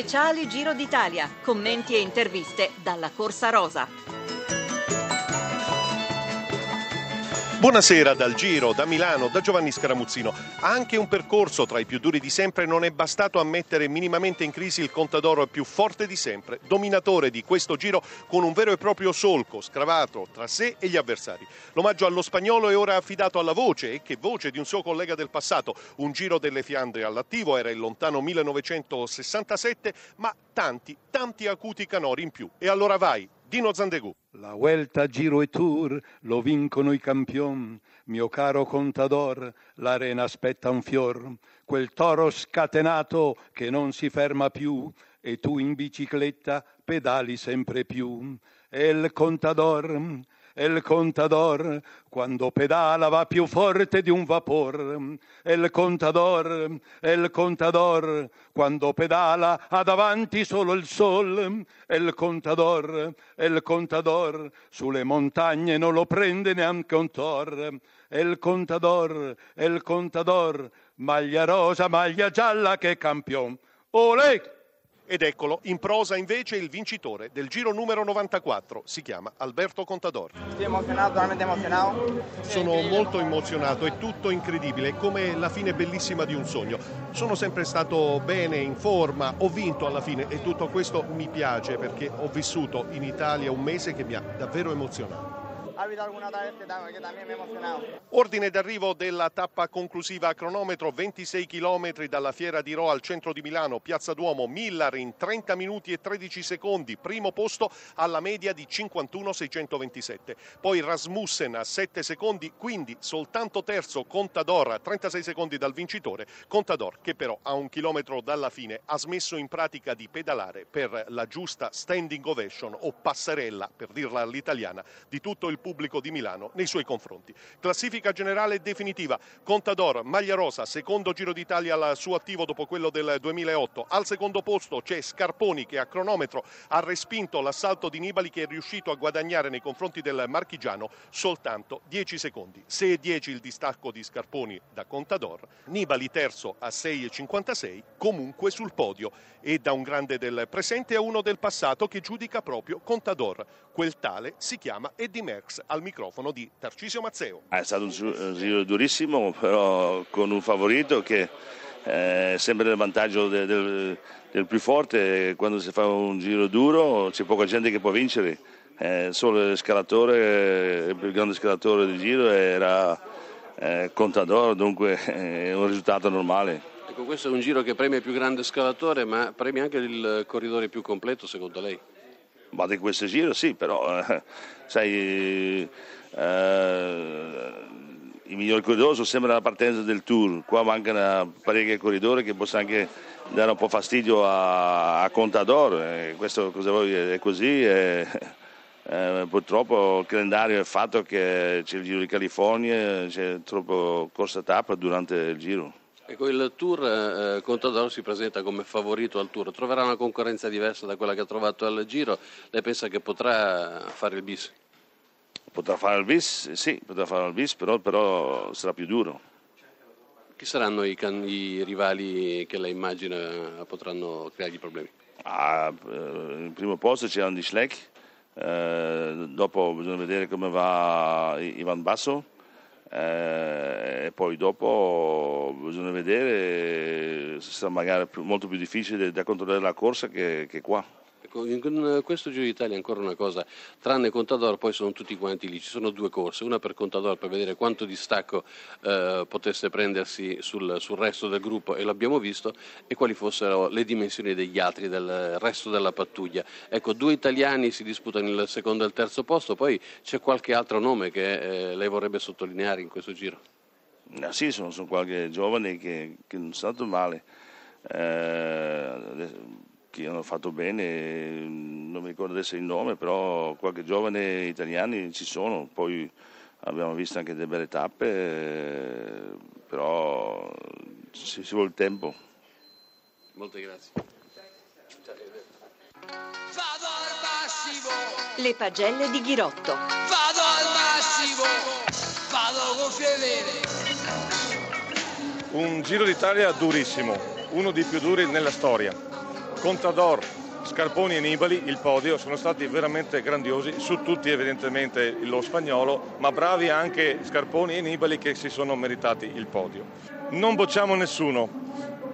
Speciale Giro d'Italia, commenti e interviste dalla Corsa Rosa. Buonasera dal Giro, da Milano, da Giovanni Scaramuzzino. Anche un percorso tra i più duri di sempre non è bastato a mettere minimamente in crisi il Contadoro più forte di sempre, dominatore di questo Giro con un vero e proprio solco scravato tra sé e gli avversari. L'omaggio allo spagnolo è ora affidato alla voce, e che voce di un suo collega del passato. Un Giro delle Fiandre all'attivo era il lontano 1967, ma tanti, tanti acuti canori in più. E allora vai, Dino Zandegù. La Vuelta, Giro e Tour lo vincono i campion, mio caro contador, l'arena aspetta un fior, quel toro scatenato che non si ferma più e tu in bicicletta pedali sempre più. E il contador e il contador quando pedala va più forte di un vapor. E il contador, e il contador quando pedala ha davanti solo il sol. E il contador, e il contador sulle montagne non lo prende neanche un tor. E il contador, e il contador maglia rosa, maglia gialla che campion. Olè! Ed eccolo, in prosa invece il vincitore del giro numero 94, si chiama Alberto Contador. Sono molto emozionato, è tutto incredibile, è come la fine bellissima di un sogno. Sono sempre stato bene, in forma, ho vinto alla fine e tutto questo mi piace perché ho vissuto in Italia un mese che mi ha davvero emozionato. Ha vez que tam- que también me he emocionado. Ordine d'arrivo della tappa conclusiva a cronometro 26 km dalla Fiera di Ro al centro di Milano, Piazza Duomo, Millar in 30 minuti e 13 secondi, primo posto alla media di 51,627. Poi Rasmussen a 7 secondi, quindi soltanto terzo Contador a 36 secondi dal vincitore. Contador che però a un chilometro dalla fine ha smesso in pratica di pedalare per la giusta standing ovation o passerella, per dirla all'italiana, di tutto il pubblico di Milano nei suoi confronti. Classifica generale definitiva. Contador, maglia rosa, secondo Giro d'Italia al suo attivo dopo quello del 2008. Al secondo posto c'è Scarponi che a cronometro ha respinto l'assalto di Nibali che è riuscito a guadagnare nei confronti del marchigiano soltanto 10 secondi. Se è 10 il distacco di Scarponi da Contador, Nibali terzo a 6,56, comunque sul podio e da un grande del presente a uno del passato che giudica proprio Contador. Quel tale si chiama Eddie Merckx al microfono di Tarcisio Mazzeo. È stato un gi- un giro durissimo, però con un favorito che è sempre nel vantaggio de- del, del più forte. Quando si fa un giro duro c'è poca gente che può vincere. Eh, solo il scalatore, il più grande scalatore del giro era eh, Contador, dunque è un risultato normale. Ecco, questo è un giro che premia il più grande scalatore, ma premia anche il corridore più completo, secondo lei? Ma di questo giro sì, però eh, sai, eh, i migliori corridori sono sempre alla partenza del tour, qua mancano parecchi corridori che possono anche dare un po' fastidio a, a Contador, eh, questo cosa vuoi, è così. purtroppo il calendario è fatto che c'è il Giro di California, c'è troppo corsa tappa durante il giro. Ecco, il Tour eh, Contador si presenta come favorito al Tour, troverà una concorrenza diversa da quella che ha trovato al Giro, lei pensa che potrà fare il bis? Potrà fare il bis? Sì, potrà fare il bis, però, però sarà più duro. Chi saranno i, can- i rivali che lei immagina potranno creargli problemi? Ah, eh, in primo posto c'è Andy Schleck, eh, dopo bisogna vedere come va Ivan Basso eh, poi dopo bisogna vedere sarà magari più- molto più difficile da controllare la corsa che, che qua. Ecco, in questo Giro d'Italia ancora una cosa, tranne Contador poi sono tutti quanti lì, ci sono due corse, una per Contador per vedere quanto distacco eh, potesse prendersi sul, sul resto del gruppo e l'abbiamo visto e quali fossero le dimensioni degli altri, del resto della pattuglia. Ecco, due italiani si disputano il secondo e il terzo posto, poi c'è qualche altro nome che eh, lei vorrebbe sottolineare in questo Giro? Ah, sì, sono, sono qualche giovane che, che non sono stato male, eh, che hanno fatto bene, non mi ricordo adesso il nome, però qualche giovane italiani ci sono, poi abbiamo visto anche delle belle tappe, eh, però ci, ci vuole il tempo. Molte grazie. Vado al massimo, Le pagelle di Ghirotto. vado al massimo, vado con fedele. Un Giro d'Italia durissimo, uno dei più duri nella storia. Contador, Scarponi e Nibali, il podio, sono stati veramente grandiosi, su tutti evidentemente lo spagnolo, ma bravi anche Scarponi e Nibali che si sono meritati il podio. Non bocciamo nessuno,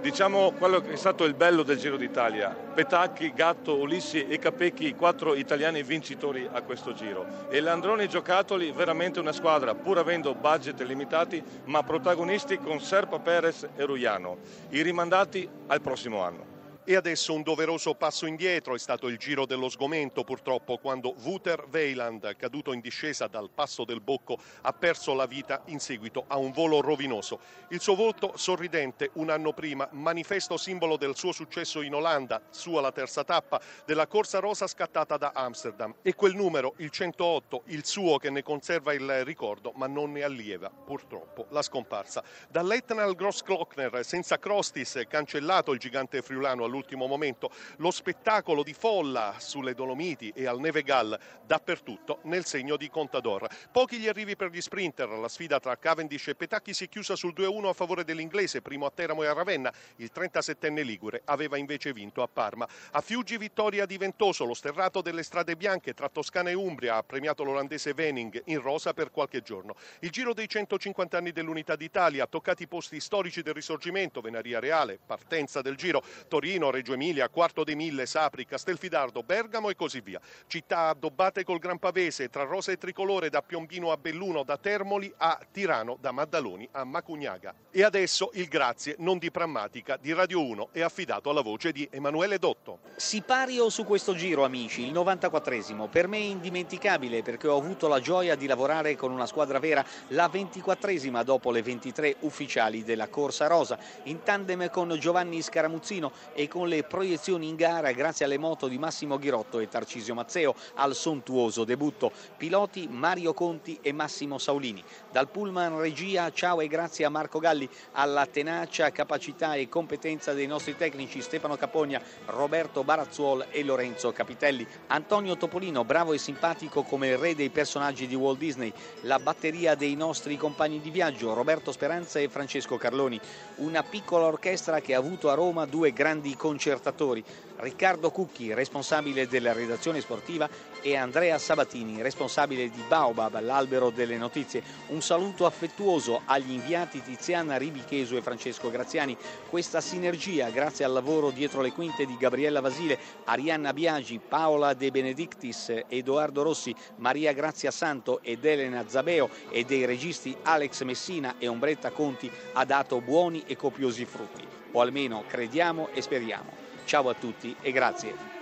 diciamo quello che è stato il bello del Giro d'Italia. Petacchi, Gatto, Ulissi e Capecchi, quattro italiani vincitori a questo giro. E Landroni Giocattoli, veramente una squadra, pur avendo budget limitati, ma protagonisti con Serpa Perez e Ruiano. I rimandati al prossimo anno. E adesso un doveroso passo indietro è stato il giro dello sgomento purtroppo quando Wouter Weiland, caduto in discesa dal passo del Bocco, ha perso la vita in seguito a un volo rovinoso. Il suo volto sorridente un anno prima, manifesto simbolo del suo successo in Olanda, sua la terza tappa della corsa rosa scattata da Amsterdam. E quel numero, il 108, il suo che ne conserva il ricordo ma non ne allieva purtroppo la scomparsa. Dall'Etna al Grossglockner, senza Crostis, cancellato il gigante friulano all'ultimo momento, lo spettacolo di folla sulle Dolomiti e al Nevegal dappertutto nel segno di Contador. Pochi gli arrivi per gli sprinter, la sfida tra Cavendish e Petacchi si è chiusa sul 2-1 a favore dell'inglese, primo a Teramo e a Ravenna, il 37enne Ligure aveva invece vinto a Parma. A Fiuggi vittoria di Ventoso, lo sterrato delle strade bianche tra Toscana e Umbria ha premiato l'olandese Vening in rosa per qualche giorno. Il giro dei 150 anni dell'Unità d'Italia, toccati i posti storici del risorgimento, Venaria Reale, partenza del giro, Torino, Torino, Reggio Emilia, Quarto dei Mille, Sapri, Castelfidardo, Bergamo e così via. Città addobbate col Gran Pavese, tra rosa e tricolore da Piombino a Belluno, da Termoli a Tirano, da Maddaloni a Macugnaga. E adesso il grazie non di prammatica di Radio 1 è affidato alla voce di Emanuele Dotto. Sipario su questo giro amici, il 94esimo, per me indimenticabile perché ho avuto la gioia di lavorare con una squadra vera, la 24esima dopo le 23 ufficiali della Corsa Rosa, in tandem con Giovanni Scaramuzzino e con con le proiezioni in gara grazie alle moto di Massimo Ghirotto e Tarcisio Mazzeo al sontuoso debutto. Piloti Mario Conti e Massimo Saulini. Dal pullman regia ciao e grazie a Marco Galli, alla tenacia, capacità e competenza dei nostri tecnici Stefano Capogna, Roberto Barazzuol e Lorenzo Capitelli. Antonio Topolino, bravo e simpatico come il re dei personaggi di Walt Disney. La batteria dei nostri compagni di viaggio Roberto Speranza e Francesco Carloni. Una piccola orchestra che ha avuto a Roma due grandi concertatori, Riccardo Cucchi, responsabile della redazione sportiva, e Andrea Sabatini, responsabile di Baobab, l'albero delle notizie. Un saluto affettuoso agli inviati Tiziana Ribicheso e Francesco Graziani. Questa sinergia, grazie al lavoro dietro le quinte di Gabriella Vasile, Arianna Biagi, Paola De Benedictis, Edoardo Rossi, Maria Grazia Santo ed Elena Zabeo e dei registi Alex Messina e Ombretta Conti ha dato buoni e copiosi frutti o almeno crediamo e speriamo. Ciao a tutti e grazie.